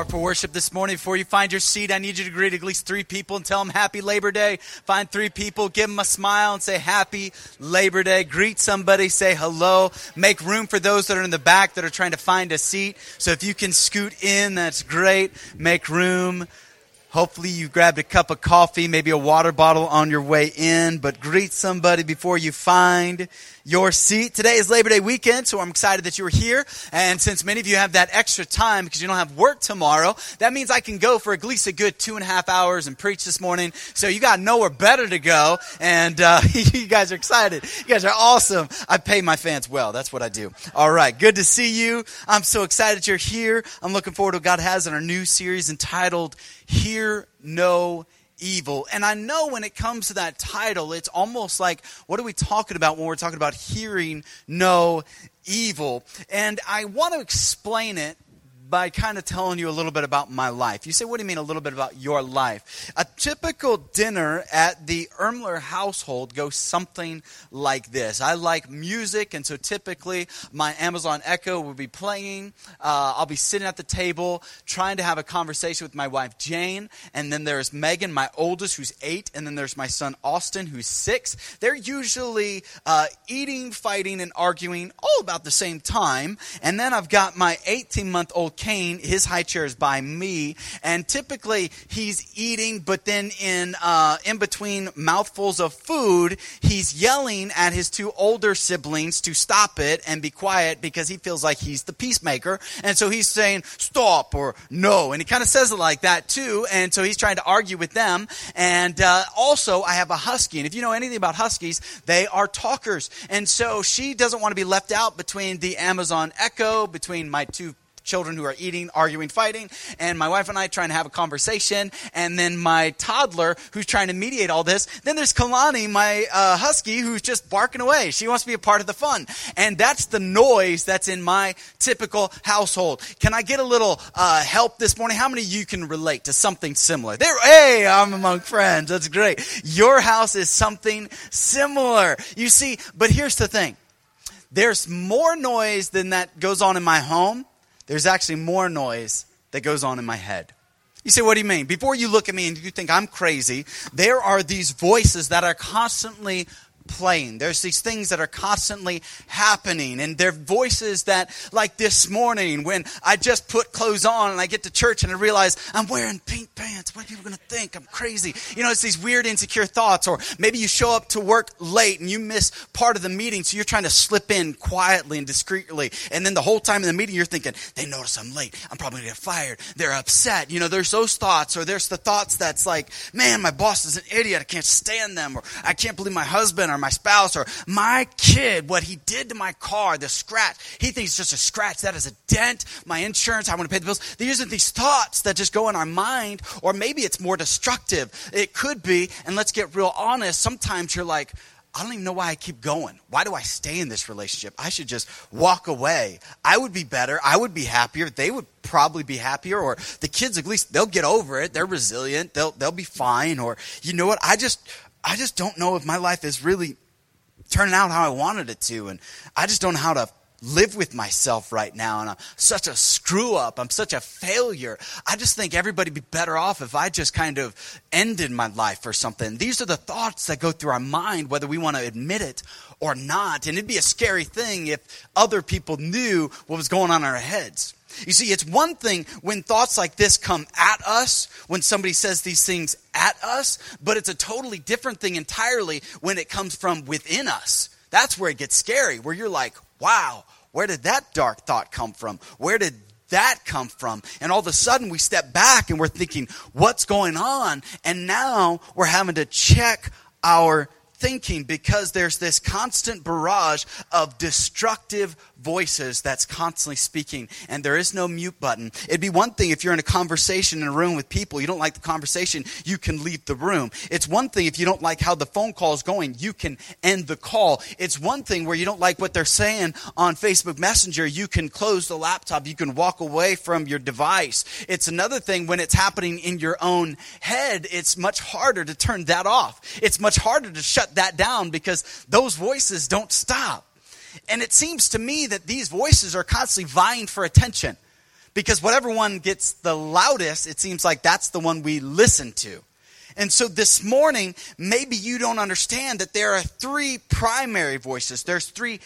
Powerful worship this morning. Before you find your seat, I need you to greet at least three people and tell them Happy Labor Day. Find three people, give them a smile and say Happy Labor Day. Greet somebody, say hello. Make room for those that are in the back that are trying to find a seat. So if you can scoot in, that's great. Make room. Hopefully, you grabbed a cup of coffee, maybe a water bottle on your way in, but greet somebody before you find your seat. Today is Labor Day weekend, so I'm excited that you are here. And since many of you have that extra time because you don't have work tomorrow, that means I can go for at least a good two and a half hours and preach this morning. So you got nowhere better to go. And uh, you guys are excited. You guys are awesome. I pay my fans well. That's what I do. All right. Good to see you. I'm so excited you're here. I'm looking forward to what God has in our new series entitled Hear No evil. And I know when it comes to that title, it's almost like, what are we talking about when we're talking about hearing no evil? And I want to explain it by kind of telling you a little bit about my life. You say, what do you mean a little bit about your life? A typical dinner at the Ermler household goes something like this. I like music, and so typically my Amazon Echo will be playing. Uh, I'll be sitting at the table trying to have a conversation with my wife Jane, and then there's Megan, my oldest, who's eight, and then there's my son Austin, who's six. They're usually uh, eating, fighting, and arguing all about the same time. And then I've got my 18 month old Kane, his high chair is by me, and typically he's eating, but then in uh, in between mouthfuls of food, he's yelling at his two older siblings to stop it and be quiet because he feels like he's the peacemaker, and so he's saying stop or no, and he kind of says it like that too, and so he's trying to argue with them. And uh, also, I have a husky, and if you know anything about huskies, they are talkers, and so she doesn't want to be left out between the Amazon Echo, between my two children who are eating, arguing, fighting, and my wife and I trying to have a conversation, and then my toddler who's trying to mediate all this. Then there's Kalani, my uh, husky, who's just barking away. She wants to be a part of the fun. And that's the noise that's in my typical household. Can I get a little uh, help this morning? How many of you can relate to something similar? There, hey, I'm among friends. That's great. Your house is something similar. You see, but here's the thing. There's more noise than that goes on in my home there's actually more noise that goes on in my head. You say, what do you mean? Before you look at me and you think I'm crazy, there are these voices that are constantly playing. There's these things that are constantly happening, and they're voices that, like this morning, when I just put clothes on and I get to church and I realize I'm wearing pink pants. What are people going to think? I'm crazy. You know, it's these weird, insecure thoughts. Or maybe you show up to work late and you miss part of the meeting, so you're trying to slip in quietly and discreetly. And then the whole time in the meeting, you're thinking, they notice I'm late. I'm probably going to get fired. They're upset. You know, there's those thoughts, or there's the thoughts that's like, man, my boss is an idiot. I can't stand them. Or I can't believe my husband or my spouse or my kid, what he did to my car, the scratch. He thinks it's just a scratch. That is a dent. My insurance, I want to pay the bills. These are these thoughts that just go in our mind, or maybe it's more destructive. It could be, and let's get real honest. Sometimes you're like, I don't even know why I keep going. Why do I stay in this relationship? I should just walk away. I would be better. I would be happier. They would probably be happier or the kids at least they'll get over it. They're resilient. They'll they'll be fine or you know what? I just I just don't know if my life is really turning out how I wanted it to. And I just don't know how to live with myself right now. And I'm such a screw up. I'm such a failure. I just think everybody would be better off if I just kind of ended my life or something. These are the thoughts that go through our mind, whether we want to admit it or not. And it'd be a scary thing if other people knew what was going on in our heads. You see, it's one thing when thoughts like this come at us, when somebody says these things at us, but it's a totally different thing entirely when it comes from within us. That's where it gets scary, where you're like, wow, where did that dark thought come from? Where did that come from? And all of a sudden we step back and we're thinking, what's going on? And now we're having to check our thinking because there's this constant barrage of destructive voices that's constantly speaking, and there is no mute button. It'd be one thing if you're in a conversation in a room with people, you don't like the conversation, you can leave the room. It's one thing if you don't like how the phone call is going, you can end the call. It's one thing where you don't like what they're saying on Facebook Messenger, you can close the laptop, you can walk away from your device. It's another thing when it's happening in your own head, it's much harder to turn that off. It's much harder to shut that down because those voices don't stop. And it seems to me that these voices are constantly vying for attention. Because whatever one gets the loudest, it seems like that's the one we listen to. And so this morning, maybe you don't understand that there are three primary voices. There's three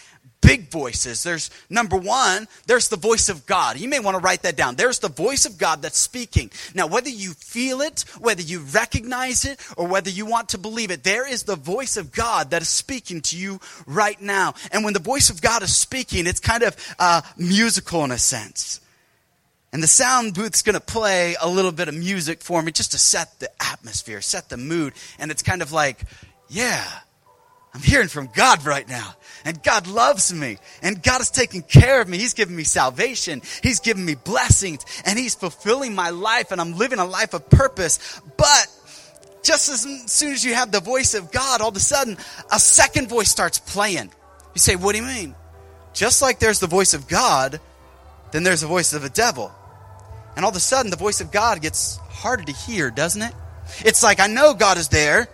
big voices. There's number one, there's the voice of God. You may want to write that down. There's the voice of God that's speaking. Now, whether you feel it, whether you recognize it, or whether you want to believe it, there is the voice of God that is speaking to you right now. And when the voice of God is speaking, it's kind of uh, musical in a sense. And the sound booth's going to play a little bit of music for me just to set the atmosphere, set the mood. And it's kind of like, yeah, I'm hearing from God right now. And God loves me. And God is taking care of me. He's giving me salvation. He's giving me blessings. And He's fulfilling my life. And I'm living a life of purpose. But just as soon as you have the voice of God, all of a sudden, a second voice starts playing. You say, What do you mean? Just like there's the voice of God, then there's the voice of the devil. And all of a sudden, the voice of God gets harder to hear, doesn't it? It's like, I know God is there.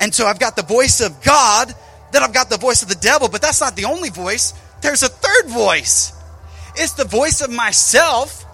And so I've got the voice of God, then I've got the voice of the devil, but that's not the only voice. There's a third voice. It's the voice of myself.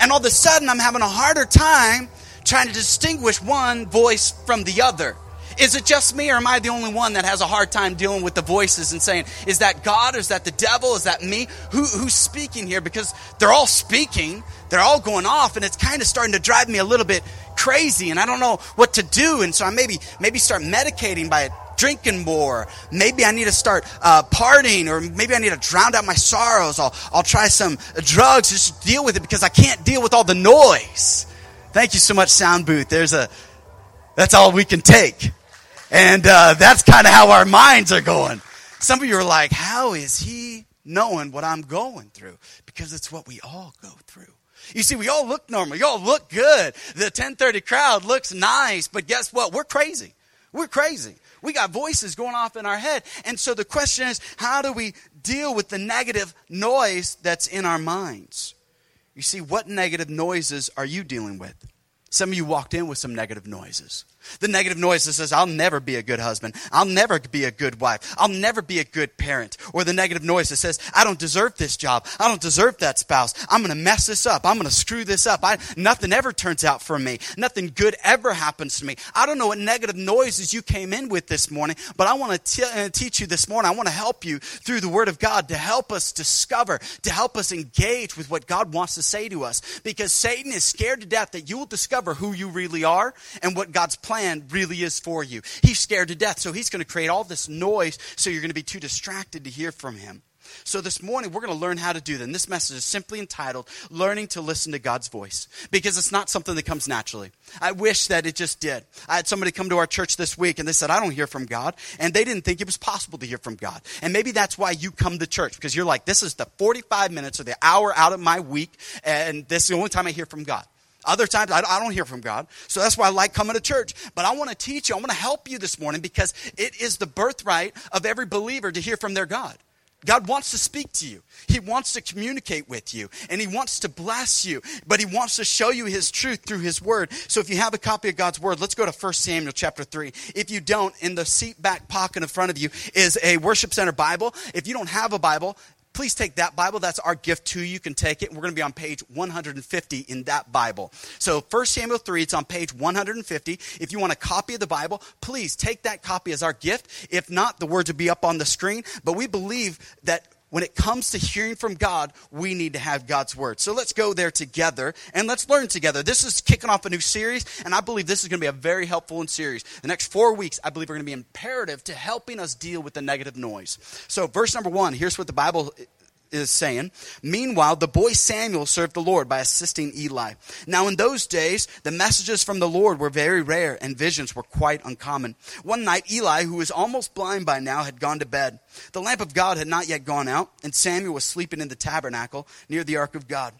And all of a sudden, I'm having a harder time trying to distinguish one voice from the other. Is it just me, or am I the only one that has a hard time dealing with the voices and saying, is that God, or is that the devil, is that me? Who, who's speaking here? Because they're all speaking, they're all going off, and it's kind of starting to drive me a little bit crazy, and I don't know what to do. And so I maybe maybe start medicating by drinking more. Maybe I need to start uh, partying, or maybe I need to drown out my sorrows. I'll, I'll try some drugs to just deal with it because I can't deal with all the noise. Thank you so much, Sound Booth. There's a, that's all we can take. And uh, that's kind of how our minds are going. Some of you are like, how is he knowing what I'm going through? Because it's what we all go through. You see, we all look normal. You all look good. The 1030 crowd looks nice, but guess what? We're crazy. We're crazy. We got voices going off in our head. And so the question is, how do we deal with the negative noise that's in our minds? You see, what negative noises are you dealing with? Some of you walked in with some negative noises. The negative noise that says, I'll never be a good husband. I'll never be a good wife. I'll never be a good parent. Or the negative noise that says, I don't deserve this job. I don't deserve that spouse. I'm going to mess this up. I'm going to screw this up. I, nothing ever turns out for me. Nothing good ever happens to me. I don't know what negative noises you came in with this morning, but I want to uh, teach you this morning. I want to help you through the Word of God to help us discover, to help us engage with what God wants to say to us. Because Satan is scared to death that you will discover who you really are and what God's plan plan really is for you. He's scared to death, so he's going to create all this noise so you're going to be too distracted to hear from him. So this morning, we're going to learn how to do that. And this message is simply entitled Learning to Listen to God's Voice because it's not something that comes naturally. I wish that it just did. I had somebody come to our church this week and they said, I don't hear from God. And they didn't think it was possible to hear from God. And maybe that's why you come to church because you're like, this is the 45 minutes or the hour out of my week, and this is the only time I hear from God. Other times, I don't hear from God. So that's why I like coming to church. But I want to teach you, I want to help you this morning because it is the birthright of every believer to hear from their God. God wants to speak to you. He wants to communicate with you and he wants to bless you, but he wants to show you his truth through his word. So if you have a copy of God's word, let's go to 1 Samuel chapter 3. If you don't, in the seat back pocket in front of you is a worship center Bible. If you don't have a Bible, please take that Bible. That's our gift to you. You can take it. We're going to be on page 150 in that Bible. So 1 Samuel 3, it's on page 150. If you want a copy of the Bible, please take that copy as our gift. If not, the words will be up on the screen. But we believe that when it comes to hearing from God, we need to have God's word. So let's go there together and let's learn together. This is kicking off a new series, and I believe this is going to be a very helpful series. The next four weeks, I believe, are going to be imperative to helping us deal with the negative noise. So, verse number one, here's what the Bible is saying. Meanwhile, the boy Samuel served the Lord by assisting Eli. Now, in those days, the messages from the Lord were very rare and visions were quite uncommon. One night, Eli, who was almost blind by now, had gone to bed. The lamp of God had not yet gone out, and Samuel was sleeping in the tabernacle near the ark of God.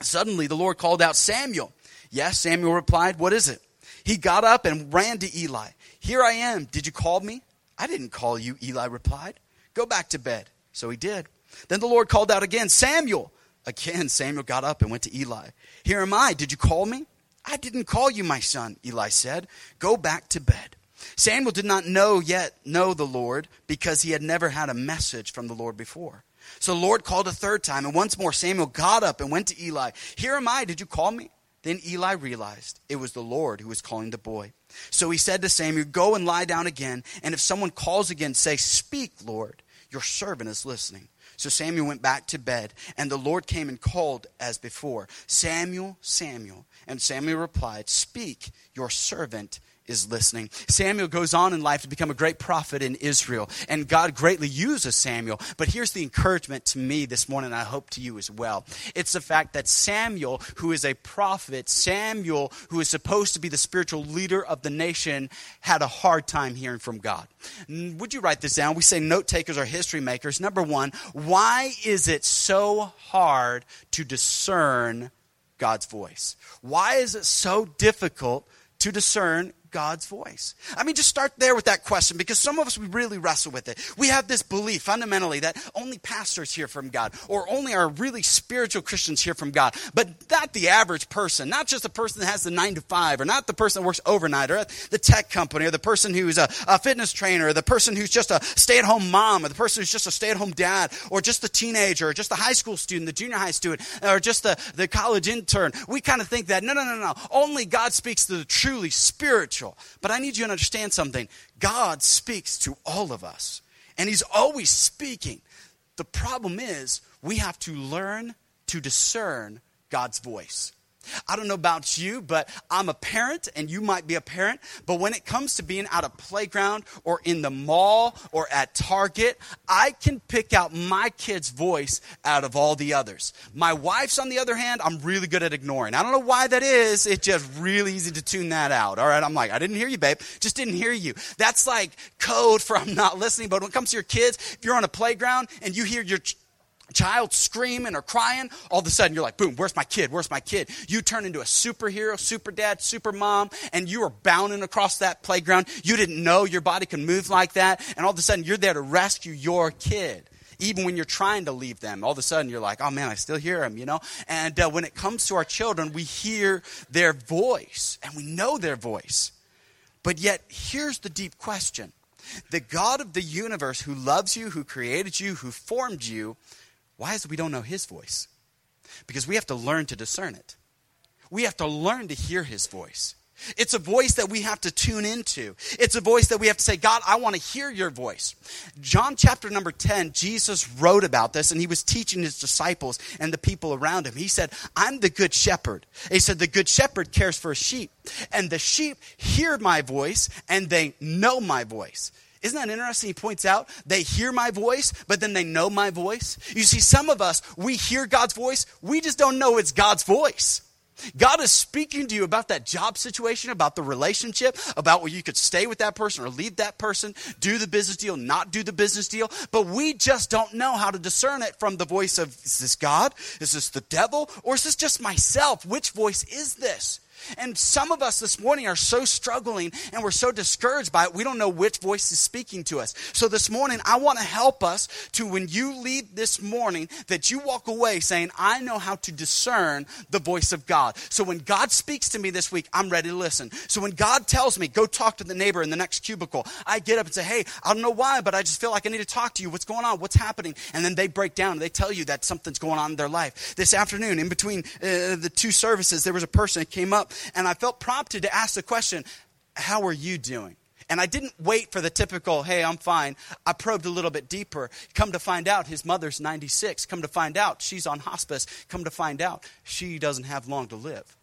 Suddenly, the Lord called out, Samuel. Yes, Samuel replied, What is it? He got up and ran to Eli. Here I am. Did you call me? I didn't call you, Eli replied. Go back to bed. So he did. Then the Lord called out again, Samuel. Again, Samuel got up and went to Eli. Here am I. Did you call me? I didn't call you, my son, Eli said. Go back to bed. Samuel did not know yet know the Lord because he had never had a message from the Lord before. So the Lord called a third time, and once more Samuel got up and went to Eli. Here am I, did you call me? Then Eli realized it was the Lord who was calling the boy. So he said to Samuel, Go and lie down again, and if someone calls again, say, Speak, Lord, your servant is listening. So Samuel went back to bed, and the Lord came and called as before, Samuel, Samuel. And Samuel replied, Speak, your servant is listening. Samuel goes on in life to become a great prophet in Israel, and God greatly uses Samuel. But here's the encouragement to me this morning, I hope to you as well. It's the fact that Samuel, who is a prophet, Samuel, who is supposed to be the spiritual leader of the nation, had a hard time hearing from God. Would you write this down? We say note takers are history makers. Number one, why is it so hard to discern God's voice? Why is it so difficult to discern God's voice? I mean, just start there with that question because some of us, we really wrestle with it. We have this belief fundamentally that only pastors hear from God or only our really spiritual Christians hear from God, but not the average person, not just the person that has the nine to five or not the person that works overnight or at the tech company or the person who's a, a fitness trainer or the person who's just a stay at home mom or the person who's just a stay at home dad or just the teenager or just the high school student, the junior high student or just the, the college intern. We kind of think that no, no, no, no. Only God speaks to the truly spiritual spiritual. But I need you to understand something. God speaks to all of us, and He's always speaking. The problem is, we have to learn to discern God's voice. I don't know about you, but I'm a parent and you might be a parent. But when it comes to being out of playground or in the mall or at Target, I can pick out my kid's voice out of all the others. My wife's, on the other hand, I'm really good at ignoring. I don't know why that is. It's just really easy to tune that out. All right. I'm like, I didn't hear you, babe. Just didn't hear you. That's like code for I'm not listening. But when it comes to your kids, if you're on a playground and you hear your child screaming or crying, all of a sudden you're like, boom, where's my kid? Where's my kid? You turn into a superhero, super dad, super mom, and you are bounding across that playground. You didn't know your body can move like that, and all of a sudden you're there to rescue your kid. Even when you're trying to leave them, all of a sudden you're like, oh man, I still hear them, you know? And uh, when it comes to our children, we hear their voice and we know their voice. But yet, here's the deep question the God of the universe who loves you, who created you, who formed you, why is we don't know his voice? Because we have to learn to discern it. We have to learn to hear his voice. It's a voice that we have to tune into. It's a voice that we have to say, God, I want to hear your voice. John chapter number 10, Jesus wrote about this and he was teaching his disciples and the people around him. He said, I'm the good shepherd. He said, The good shepherd cares for his sheep, and the sheep hear my voice and they know my voice. Isn't that interesting? He points out they hear my voice, but then they know my voice. You see, some of us, we hear God's voice, we just don't know it's God's voice. God is speaking to you about that job situation, about the relationship, about where you could stay with that person or leave that person, do the business deal, not do the business deal. But we just don't know how to discern it from the voice of is this God? Is this the devil? Or is this just myself? Which voice is this? And some of us this morning are so struggling and we're so discouraged by it, we don't know which voice is speaking to us. So this morning, I want to help us to when you leave this morning, that you walk away saying, I know how to discern the voice of God. So when God speaks to me this week, I'm ready to listen. So when God tells me, go talk to the neighbor in the next cubicle, I get up and say, hey, I don't know why, but I just feel like I need to talk to you. What's going on? What's happening? And then they break down they tell you that something's going on in their life. This afternoon, in between uh, the two services, there was a person that came up and I felt prompted to ask the question, How are you doing? And I didn't wait for the typical, hey, I'm fine. I probed a little bit deeper. Come to find out, his mother's 96. Come to find out, she's on hospice. Come to find out, she doesn't have long to live.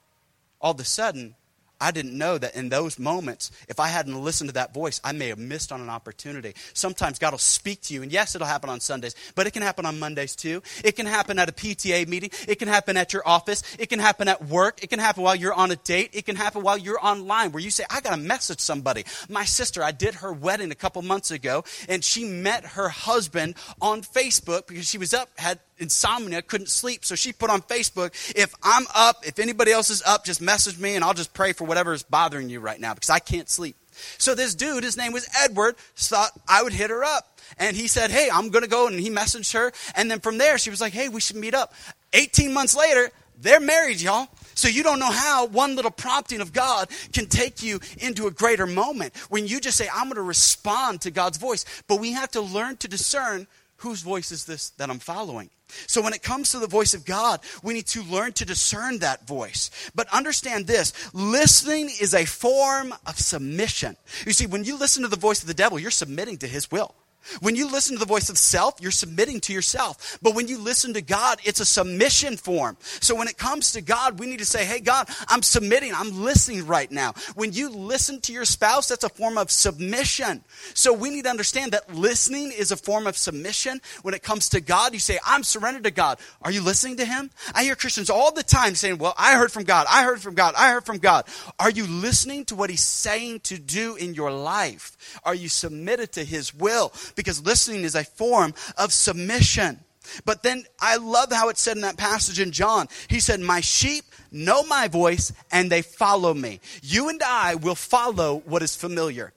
All of a sudden, I didn't know that in those moments, if I hadn't listened to that voice, I may have missed on an opportunity. Sometimes God will speak to you, and yes, it'll happen on Sundays, but it can happen on Mondays too. It can happen at a PTA meeting. It can happen at your office. It can happen at work. It can happen while you're on a date. It can happen while you're online where you say, I got to message somebody. My sister, I did her wedding a couple months ago, and she met her husband on Facebook because she was up, had insomnia, couldn't sleep. So she put on Facebook, if I'm up, if anybody else is up, just message me and I'll just pray for whatever is bothering you right now because I can't sleep. So this dude, his name was Edward, thought I would hit her up. And he said, Hey, I'm going to go. And he messaged her. And then from there, she was like, Hey, we should meet up. 18 months later, They're married, y'all. So you don't know how one little prompting of God can take you into a greater moment when you just say, I'm going to respond to God's voice. But we have to learn to discern whose voice is this that I'm following. So when it comes to the voice of God, we need to learn to discern that voice. But understand this listening is a form of submission. You see, when you listen to the voice of the devil, you're submitting to his will. When you listen to the voice of self, you're submitting to yourself. But when you listen to God, it's a submission form. So when it comes to God, we need to say, Hey, God, I'm submitting. I'm listening right now. When you listen to your spouse, that's a form of submission. So we need to understand that listening is a form of submission. When it comes to God, you say, I'm surrendered to God. Are you listening to Him? I hear Christians all the time saying, Well, I heard from God. I heard from God. I heard from God. Are you listening to what He's saying to do in your life? Are you submitted to His will? Because listening is a form of submission. But then I love how it said in that passage in John. He said, My sheep know my voice and they follow me. You and I will follow what is familiar.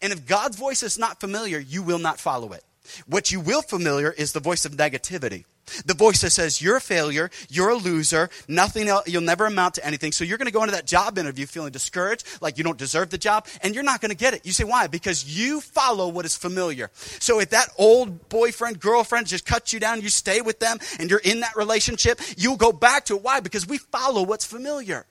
And if God's voice is not familiar, you will not follow it. What you will familiar is the voice of negativity. The voice that says, You're a failure, you're a loser, nothing else, you'll never amount to anything. So you're going to go into that job interview feeling discouraged, like you don't deserve the job, and you're not going to get it. You say, Why? Because you follow what is familiar. So if that old boyfriend, girlfriend just cuts you down, you stay with them, and you're in that relationship, you'll go back to it. Why? Because we follow what's familiar.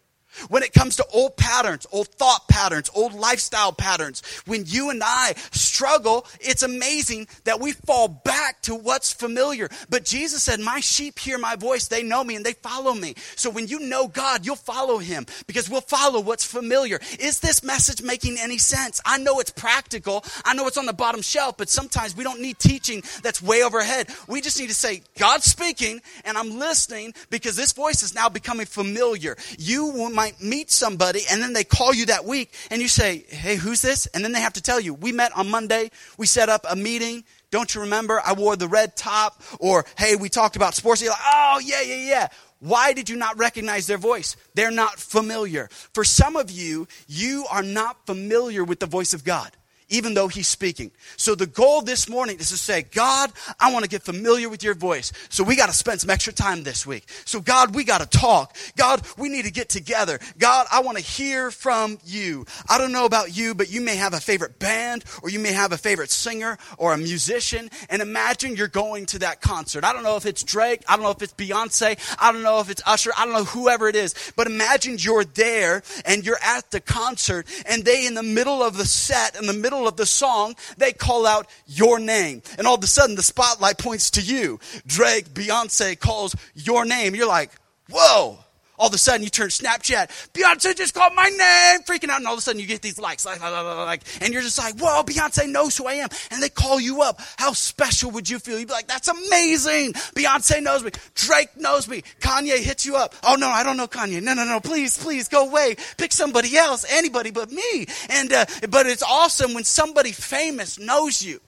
When it comes to old patterns, old thought patterns, old lifestyle patterns, when you and I struggle, it's amazing that we fall back to what's familiar. But Jesus said, My sheep hear my voice, they know me and they follow me. So when you know God, you'll follow him because we'll follow what's familiar. Is this message making any sense? I know it's practical, I know it's on the bottom shelf, but sometimes we don't need teaching that's way overhead. We just need to say, God's speaking and I'm listening because this voice is now becoming familiar. You might meet somebody and then they call you that week and you say, Hey, who's this? And then they have to tell you, We met on Monday. We set up a meeting. Don't you remember? I wore the red top. Or, Hey, we talked about sports. You're like, Oh, yeah, yeah, yeah. Why did you not recognize their voice? They're not familiar. For some of you, you are not familiar with the voice of God even though he's speaking. So the goal this morning is to say, God, I want to get familiar with your voice. So we got to spend some extra time this week. So God, we got to talk. God, we need to get together. God, I want to hear from you. I don't know about you, but you may have a favorite band or you may have a favorite singer or a musician. And imagine you're going to that concert. I don't know if it's Drake. I don't know if it's Beyonce. I don't know if it's Usher. I don't know whoever it is. But imagine you're there and you're at the concert and they in the middle of the set, in the middle middle of the song, they call out your name. And all of a sudden, the spotlight points to you. Drake, Beyonce calls your name. You're like, whoa all of a sudden you turn Snapchat, Beyonce just called my name, freaking out, and all of a sudden you get these likes, like, like, like, and you're just like, whoa, Beyonce knows who I am, and they call you up. How special would you feel? You'd be like, that's amazing. Beyonce knows me. Drake knows me. Kanye hits you up. Oh no, I don't know Kanye. No, no, no, please, please go away. Pick somebody else, anybody but me. And uh, but it's awesome when somebody famous knows you.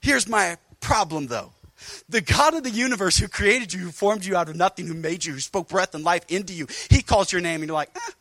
Here's my problem though. The God of the universe who created you, who formed you out of nothing, who made you, who spoke breath and life into you, he calls your name and you're like, eh.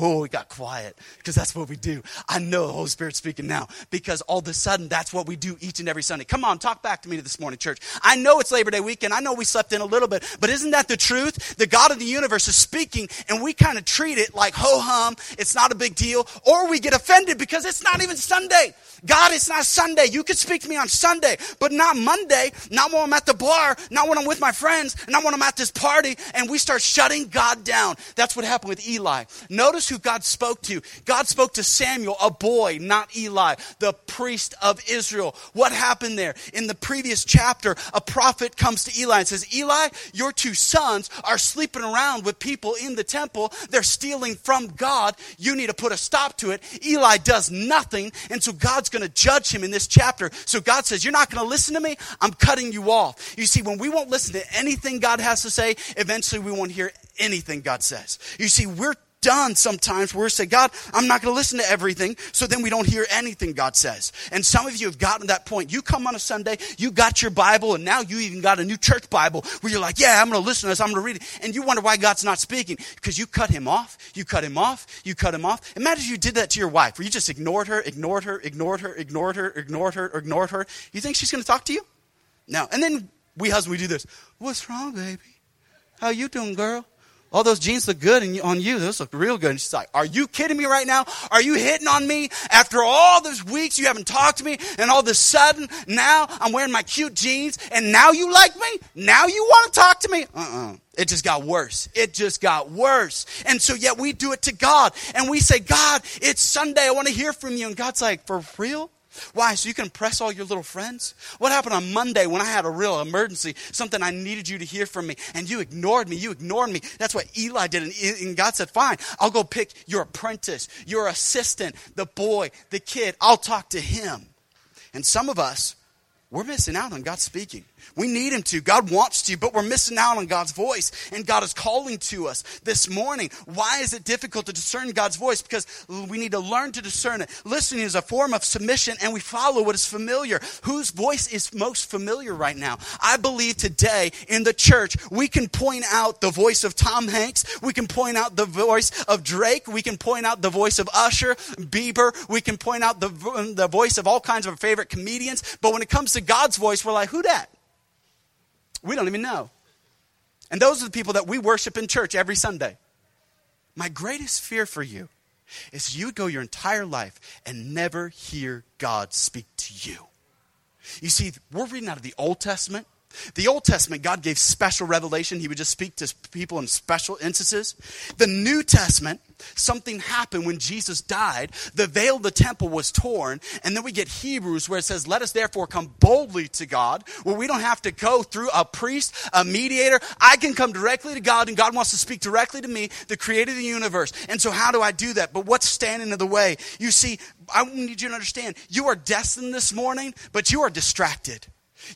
Oh, we got quiet because that's what we do. I know the Holy Spirit's speaking now because all of a sudden that's what we do each and every Sunday. Come on, talk back to me this morning, church. I know it's Labor Day weekend. I know we slept in a little bit, but isn't that the truth? The God of the universe is speaking and we kind of treat it like ho hum. It's not a big deal. Or we get offended because it's not even Sunday. God, it's not Sunday. You can speak to me on Sunday, but not Monday, not when I'm at the bar, not when I'm with my friends, not when I'm at this party, and we start shutting God down. That's what happened with Eli. Notice who God spoke to. God spoke to Samuel, a boy, not Eli, the priest of Israel. What happened there? In the previous chapter, a prophet comes to Eli and says, Eli, your two sons are sleeping around with people in the temple. They're stealing from God. You need to put a stop to it. Eli does nothing, and so God's going to judge him in this chapter. So God says, You're not going to listen to me. I'm cutting you off. You see, when we won't listen to anything God has to say, eventually we won't hear anything God says. You see, we're done sometimes where we say, God, I'm not going to listen to everything. So then we don't hear anything God says. And some of you have gotten to that point. You come on a Sunday, you got your Bible, and now you even got a new church Bible where you're like, yeah, I'm going to listen to this. I'm going to read it. And you wonder why God's not speaking because you cut him off. You cut him off. You cut him off. Imagine you did that to your wife where you just ignored her, ignored her, ignored her, ignored her, ignored her, ignored her. You think she's going to talk to you? No. And then We husbands, we do this. What's wrong, baby? How you doing, girl? All those jeans look good on you. Those look real good. And she's like, Are you kidding me right now? Are you hitting on me after all those weeks you haven't talked to me? And all of a sudden, now I'm wearing my cute jeans and now you like me? Now you want to talk to me? Uh uh-uh. uh It just got worse. It just got worse. And so, yet we do it to God. And we say, God, it's Sunday. I want to hear from you. And God's like, For real? Why? So you can impress all your little friends? What happened on Monday when I had a real emergency, something I needed you to hear from me, and you ignored me? You ignored me. That's what Eli did. And God said, Fine, I'll go pick your apprentice, your assistant, the boy, the kid. I'll talk to him. And some of us, we're missing out on God speaking. We need Him to. God wants to, but we're missing out on God's voice. And God is calling to us this morning. Why is it difficult to discern God's voice? Because we need to learn to discern it. Listening is a form of submission, and we follow what is familiar. Whose voice is most familiar right now? I believe today in the church, we can point out the voice of Tom Hanks. We can point out the voice of Drake. We can point out the voice of Usher, Bieber. We can point out the, the voice of all kinds of our favorite comedians. But when it comes to God's voice, we're like, who that? We don't even know. And those are the people that we worship in church every Sunday. My greatest fear for you is you would go your entire life and never hear God speak to you. You see, we're reading out of the Old Testament. The Old Testament, God gave special revelation. He would just speak to people in special instances. The New Testament, something happened when Jesus died. The veil of the temple was torn. And then we get Hebrews where it says, Let us therefore come boldly to God, where we don't have to go through a priest, a mediator. I can come directly to God, and God wants to speak directly to me, the creator of the universe. And so, how do I do that? But what's standing in the way? You see, I need you to understand you are destined this morning, but you are distracted.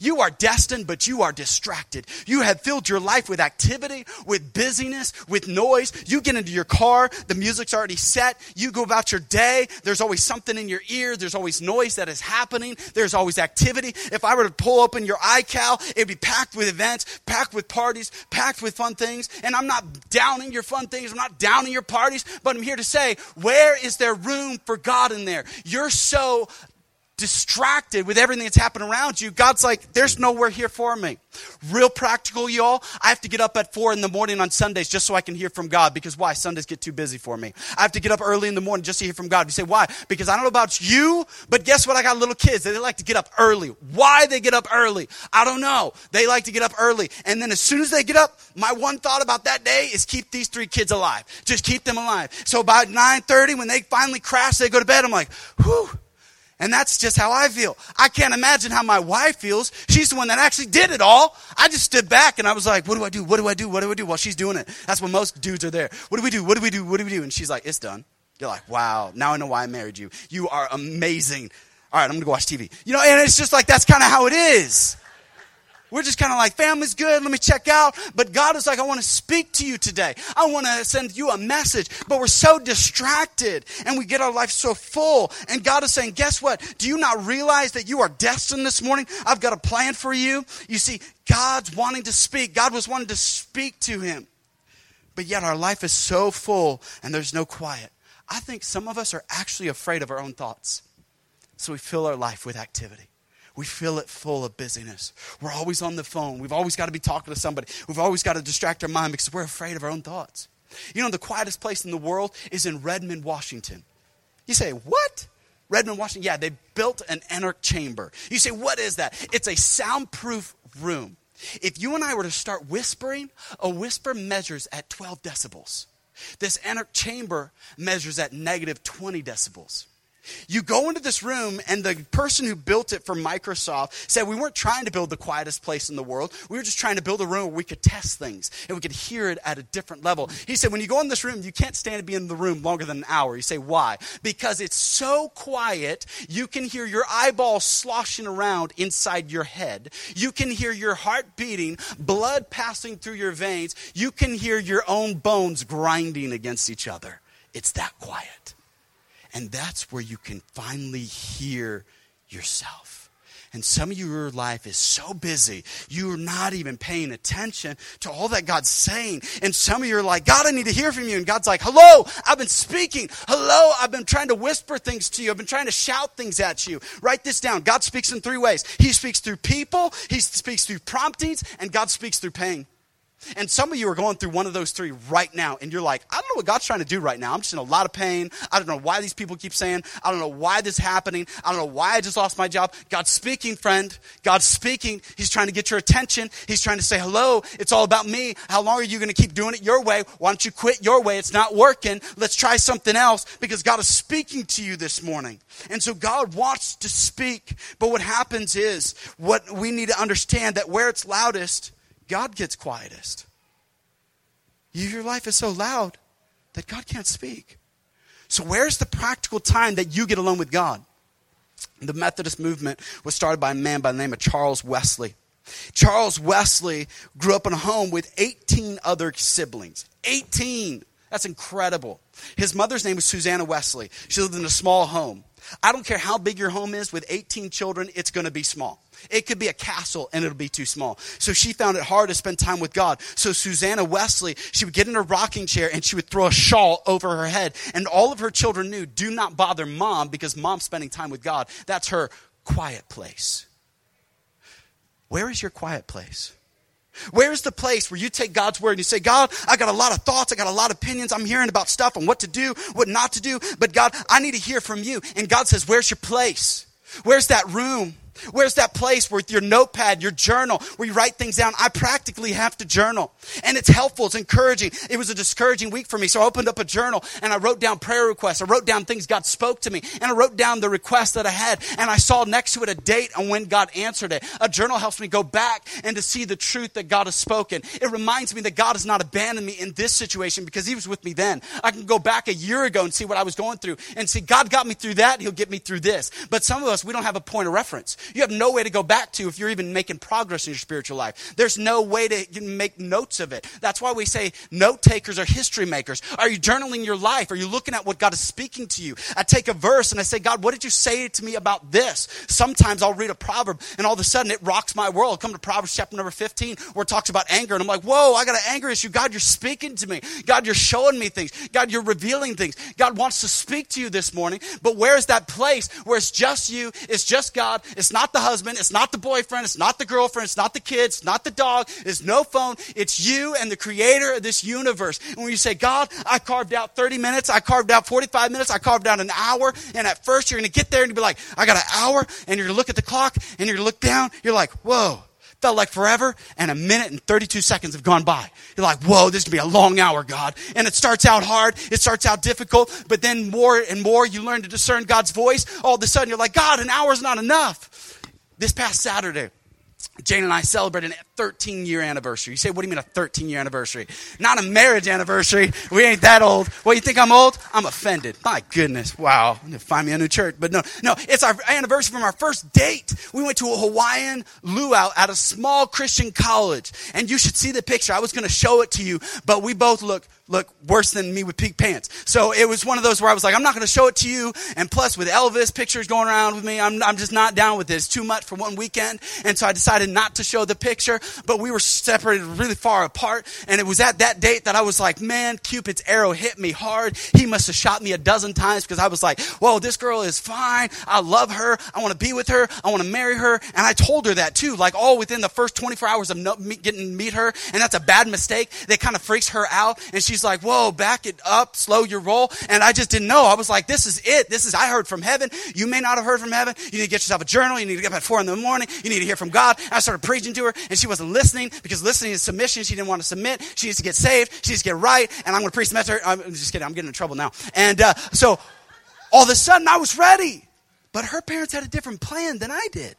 You are destined, but you are distracted. You have filled your life with activity, with busyness, with noise. You get into your car, the music's already set. You go about your day, there's always something in your ear, there's always noise that is happening, there's always activity. If I were to pull open your iCal, it'd be packed with events, packed with parties, packed with fun things. And I'm not downing your fun things, I'm not downing your parties, but I'm here to say, where is there room for God in there? You're so distracted with everything that's happening around you, God's like, there's nowhere here for me. Real practical, y'all. I have to get up at four in the morning on Sundays just so I can hear from God. Because why? Sundays get too busy for me. I have to get up early in the morning just to hear from God. You say, why? Because I don't know about you, but guess what? I got little kids. They like to get up early. Why they get up early? I don't know. They like to get up early. And then as soon as they get up, my one thought about that day is keep these three kids alive. Just keep them alive. So about 9.30, when they finally crash, they go to bed. I'm like, whew and that's just how I feel. I can't imagine how my wife feels. She's the one that actually did it all. I just stood back and I was like, what do I do? What do I do? What do I do? While she's doing it. That's when most dudes are there. What do we do? What do we do? What do we do? And she's like, it's done. You're like, wow, now I know why I married you. You are amazing. All right, I'm going to go watch TV. You know, and it's just like, that's kind of how it is. We're just kind of like, family's good, let me check out. But God is like, I want to speak to you today. I want to send you a message. But we're so distracted and we get our life so full. And God is saying, guess what? Do you not realize that you are destined this morning? I've got a plan for you. You see, God's wanting to speak. God was wanting to speak to him. But yet our life is so full and there's no quiet. I think some of us are actually afraid of our own thoughts. So we fill our life with activity. We fill it full of busyness. We're always on the phone. We've always got to be talking to somebody. We've always got to distract our mind because we're afraid of our own thoughts. You know, the quietest place in the world is in Redmond, Washington. You say, what? Redmond, Washington? Yeah, they built an anechoic chamber. You say, what is that? It's a soundproof room. If you and I were to start whispering, a whisper measures at 12 decibels. This anechoic chamber measures at negative 20 decibels. You go into this room, and the person who built it for Microsoft said, We weren't trying to build the quietest place in the world. We were just trying to build a room where we could test things and we could hear it at a different level. He said, When you go in this room, you can't stand to be in the room longer than an hour. You say, Why? Because it's so quiet, you can hear your eyeballs sloshing around inside your head. You can hear your heart beating, blood passing through your veins. You can hear your own bones grinding against each other. It's that quiet. And that's where you can finally hear yourself. And some of your life is so busy, you're not even paying attention to all that God's saying. And some of you are like, God, I need to hear from you. And God's like, hello, I've been speaking. Hello, I've been trying to whisper things to you. I've been trying to shout things at you. Write this down. God speaks in three ways He speaks through people, He speaks through promptings, and God speaks through pain. And some of you are going through one of those three right now, and you're like, I don't know what God's trying to do right now. I'm just in a lot of pain. I don't know why these people keep saying, I don't know why this is happening. I don't know why I just lost my job. God's speaking, friend. God's speaking. He's trying to get your attention. He's trying to say, hello, it's all about me. How long are you going to keep doing it your way? Why don't you quit your way? It's not working. Let's try something else because God is speaking to you this morning. And so God wants to speak. But what happens is, what we need to understand that where it's loudest, God gets quietest. Your life is so loud that God can't speak. So, where's the practical time that you get alone with God? The Methodist movement was started by a man by the name of Charles Wesley. Charles Wesley grew up in a home with 18 other siblings. 18. That's incredible. His mother's name was Susanna Wesley. She lived in a small home. I don't care how big your home is, with 18 children, it's going to be small. It could be a castle and it'll be too small. So she found it hard to spend time with God. So Susanna Wesley, she would get in a rocking chair and she would throw a shawl over her head. And all of her children knew, do not bother mom because mom's spending time with God. That's her quiet place. Where is your quiet place? Where's the place where you take God's word and you say, God, I got a lot of thoughts, I got a lot of opinions, I'm hearing about stuff on what to do, what not to do, but God, I need to hear from you. And God says, Where's your place? Where's that room? Where's that place with your notepad, your journal, where you write things down? I practically have to journal. And it's helpful, it's encouraging. It was a discouraging week for me, so I opened up a journal and I wrote down prayer requests. I wrote down things God spoke to me, and I wrote down the requests that I had, and I saw next to it a date on when God answered it. A journal helps me go back and to see the truth that God has spoken. It reminds me that God has not abandoned me in this situation because He was with me then. I can go back a year ago and see what I was going through and see God got me through that, He'll get me through this. But some of us, we don't have a point of reference. You have no way to go back to if you're even making progress in your spiritual life. There's no way to make notes of it. That's why we say note takers are history makers. Are you journaling your life? Are you looking at what God is speaking to you? I take a verse and I say, God, what did you say to me about this? Sometimes I'll read a proverb and all of a sudden it rocks my world. Come to Proverbs chapter number 15 where it talks about anger and I'm like, whoa, I got an anger issue. God, you're speaking to me. God, you're showing me things. God, you're revealing things. God wants to speak to you this morning. But where's that place where it's just you? It's just God. It's not the husband. It's not the boyfriend. It's not the girlfriend. It's not the kids. Not the dog. It's no phone. It's you and the creator of this universe. And when you say, God, I carved out 30 minutes, I carved out 45 minutes, I carved out an hour, and at first you're going to get there and you'll be like, I got an hour, and you're going to look at the clock, and you're going to look down, you're like, whoa, felt like forever, and a minute and 32 seconds have gone by. You're like, whoa, this is to be a long hour, God. And it starts out hard, it starts out difficult, but then more and more you learn to discern God's voice. All of a sudden, you're like, God, an hour's not enough. This past Saturday, Jane and I celebrated 13 year anniversary. You say, what do you mean a 13 year anniversary? Not a marriage anniversary. We ain't that old. Well, you think I'm old? I'm offended. My goodness. Wow. Find me a new church. But no, no, it's our anniversary from our first date. We went to a Hawaiian luau at a small Christian college. And you should see the picture. I was going to show it to you, but we both look look worse than me with pink pants. So it was one of those where I was like, I'm not going to show it to you. And plus, with Elvis pictures going around with me, I'm, I'm just not down with this. Too much for one weekend. And so I decided not to show the picture. But we were separated really far apart. And it was at that date that I was like, man, Cupid's arrow hit me hard. He must have shot me a dozen times because I was like, whoa, this girl is fine. I love her. I want to be with her. I want to marry her. And I told her that too, like all within the first 24 hours of no, getting to meet her. And that's a bad mistake. That kind of freaks her out. And she's like, whoa, back it up, slow your roll. And I just didn't know. I was like, this is it. This is, I heard from heaven. You may not have heard from heaven. You need to get yourself a journal. You need to get up at four in the morning. You need to hear from God. I started preaching to her and she wasn't listening because listening is submission. She didn't want to submit. She needs to get saved. She needs to get right. And I'm going to preach the message. I'm just kidding. I'm getting in trouble now. And uh, so all of a sudden I was ready. But her parents had a different plan than I did.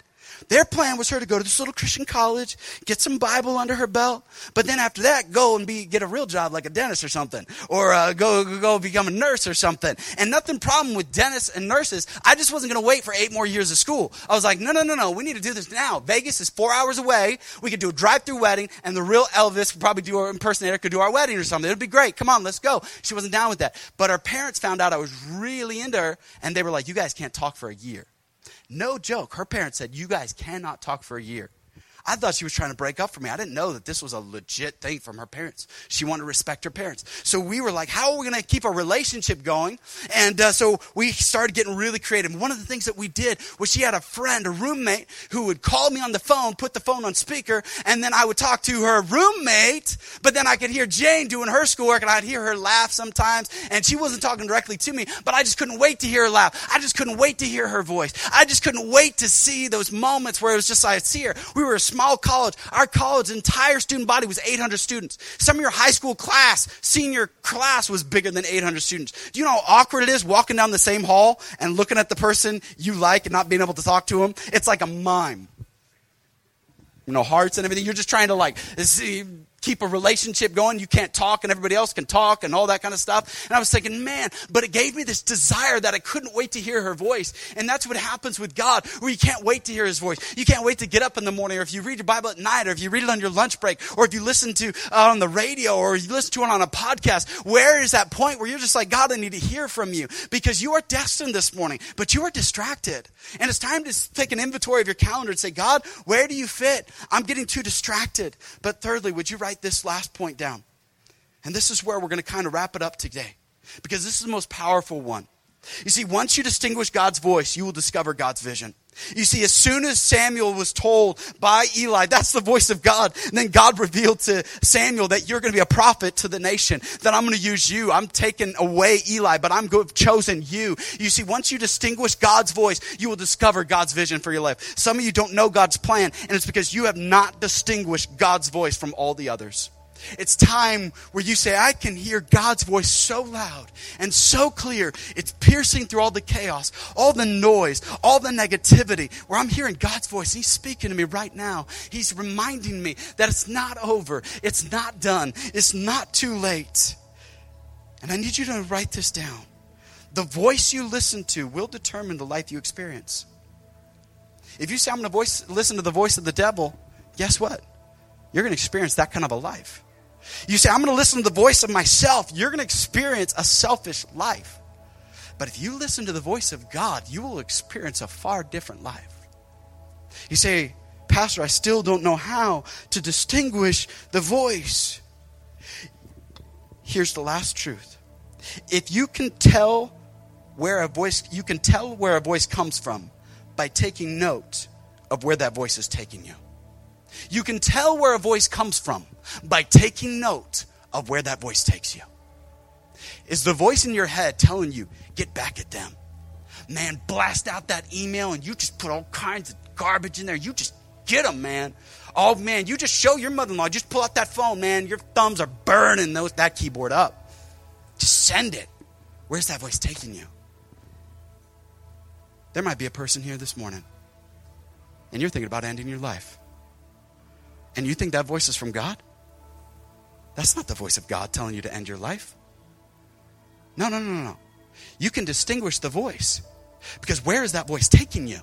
Their plan was her to go to this little Christian college, get some Bible under her belt, but then after that, go and be get a real job like a dentist or something, or uh, go go become a nurse or something. And nothing problem with dentists and nurses. I just wasn't going to wait for eight more years of school. I was like, no, no, no, no. We need to do this now. Vegas is four hours away. We could do a drive-through wedding, and the real Elvis would probably do our impersonator could do our wedding or something. It'd be great. Come on, let's go. She wasn't down with that, but her parents found out I was really into her, and they were like, you guys can't talk for a year. No joke. Her parents said, You guys cannot talk for a year. I thought she was trying to break up for me. I didn't know that this was a legit thing from her parents. She wanted to respect her parents. So we were like, how are we going to keep our relationship going? And uh, so we started getting really creative. One of the things that we did was she had a friend, a roommate, who would call me on the phone, put the phone on speaker, and then I would talk to her roommate, but then I could hear Jane doing her schoolwork, and I'd hear her laugh sometimes, and she wasn't talking directly to me, but I just couldn't wait to hear her laugh. I just couldn't wait to hear her voice. I just couldn't wait to see those moments where it was just I'd see her. We were small college. Our college entire student body was 800 students. Some of your high school class, senior class was bigger than 800 students. Do you know how awkward it is walking down the same hall and looking at the person you like and not being able to talk to them? It's like a mime. You know, hearts and everything. You're just trying to like see, keep a relationship going. You can't talk and everybody else can talk and all that kind of stuff. And I was thinking, man, but it gave me this desire that I couldn't wait to hear her voice. And that's what happens with God, where you can't wait to hear his voice. You can't wait to get up in the morning, or if you read your Bible at night, or if you read it on your lunch break, or if you listen to uh, on the radio, or you listen to it on a podcast. Where is that point where you're just like, God, I need to hear from you because you are destined this morning, but you are distracted. And it's time to take an inventory of your calendar and say, God, where do you fit? I'm getting too distracted. But thirdly, would you write this last point down? And this is where we're going to kind of wrap it up today because this is the most powerful one. You see, once you distinguish God's voice, you will discover God's vision. You see, as soon as Samuel was told by Eli, that's the voice of God, then God revealed to Samuel that you're going to be a prophet to the nation, that I'm going to use you. I'm taking away Eli, but I'm chosen you. You see, once you distinguish God's voice, you will discover God's vision for your life. Some of you don't know God's plan, and it's because you have not distinguished God's voice from all the others. It's time where you say, I can hear God's voice so loud and so clear. It's piercing through all the chaos, all the noise, all the negativity, where I'm hearing God's voice. He's speaking to me right now. He's reminding me that it's not over. It's not done. It's not too late. And I need you to write this down. The voice you listen to will determine the life you experience. If you say, I'm going to listen to the voice of the devil, guess what? You're going to experience that kind of a life. You say, I'm going to listen to the voice of myself. You're going to experience a selfish life. But if you listen to the voice of God, you will experience a far different life. You say, Pastor, I still don't know how to distinguish the voice. Here's the last truth. If you can tell where a voice, you can tell where a voice comes from by taking note of where that voice is taking you. You can tell where a voice comes from by taking note of where that voice takes you. Is the voice in your head telling you, get back at them? Man, blast out that email and you just put all kinds of garbage in there. You just get them, man. Oh, man, you just show your mother in law. Just pull out that phone, man. Your thumbs are burning those, that keyboard up. Just send it. Where's that voice taking you? There might be a person here this morning, and you're thinking about ending your life. And you think that voice is from God? That's not the voice of God telling you to end your life. No, no, no, no, no. You can distinguish the voice because where is that voice taking you?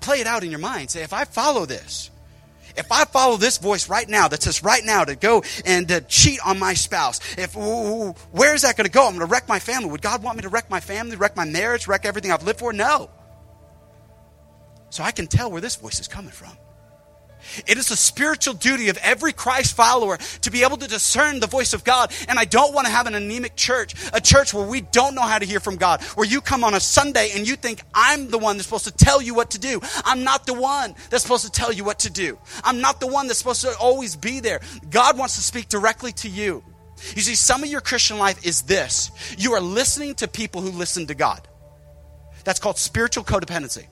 Play it out in your mind. Say, if I follow this, if I follow this voice right now that says right now to go and to cheat on my spouse, if where is that going to go? I'm going to wreck my family. Would God want me to wreck my family, wreck my marriage, wreck everything I've lived for? No. So I can tell where this voice is coming from. It is a spiritual duty of every Christ follower to be able to discern the voice of God. And I don't want to have an anemic church, a church where we don't know how to hear from God, where you come on a Sunday and you think, I'm the one that's supposed to tell you what to do. I'm not the one that's supposed to tell you what to do. I'm not the one that's supposed to always be there. God wants to speak directly to you. You see, some of your Christian life is this you are listening to people who listen to God. That's called spiritual codependency.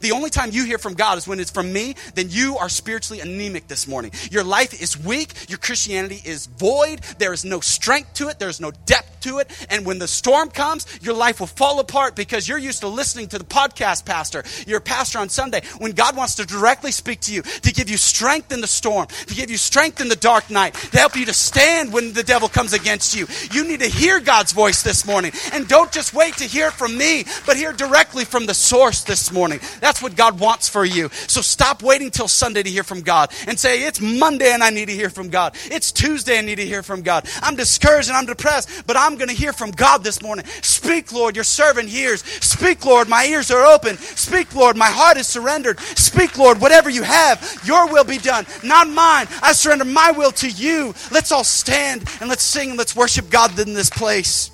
The only time you hear from God is when it's from me, then you are spiritually anemic this morning. Your life is weak. Your Christianity is void. There is no strength to it. There is no depth to it. And when the storm comes, your life will fall apart because you're used to listening to the podcast pastor, your pastor on Sunday. When God wants to directly speak to you, to give you strength in the storm, to give you strength in the dark night, to help you to stand when the devil comes against you, you need to hear God's voice this morning. And don't just wait to hear from me, but hear directly from the source this morning. That's what God wants for you. So stop waiting till Sunday to hear from God and say, it's Monday and I need to hear from God. It's Tuesday and I need to hear from God. I'm discouraged and I'm depressed, but I'm going to hear from God this morning. Speak, Lord, your servant hears. Speak, Lord, my ears are open. Speak, Lord, my heart is surrendered. Speak, Lord, whatever you have, your will be done, not mine. I surrender my will to you. Let's all stand and let's sing and let's worship God in this place.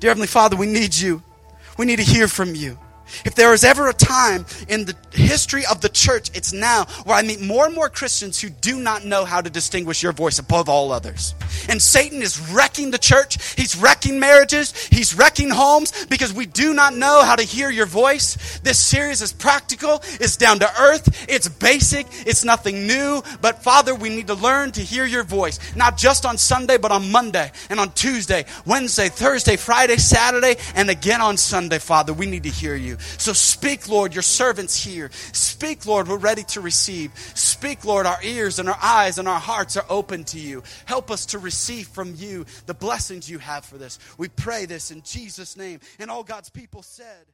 Dear Heavenly Father, we need you. We need to hear from you. If there is ever a time in the history of the church, it's now where I meet more and more Christians who do not know how to distinguish your voice above all others. And Satan is wrecking the church. He's wrecking marriages. He's wrecking homes because we do not know how to hear your voice. This series is practical. It's down to earth. It's basic. It's nothing new. But Father, we need to learn to hear your voice, not just on Sunday, but on Monday and on Tuesday, Wednesday, Thursday, Friday, Saturday, and again on Sunday, Father. We need to hear you. So speak, Lord, your servants hear. Speak, Lord, we're ready to receive. Speak, Lord, our ears and our eyes and our hearts are open to you. Help us to receive from you the blessings you have for this. We pray this in Jesus' name. And all God's people said,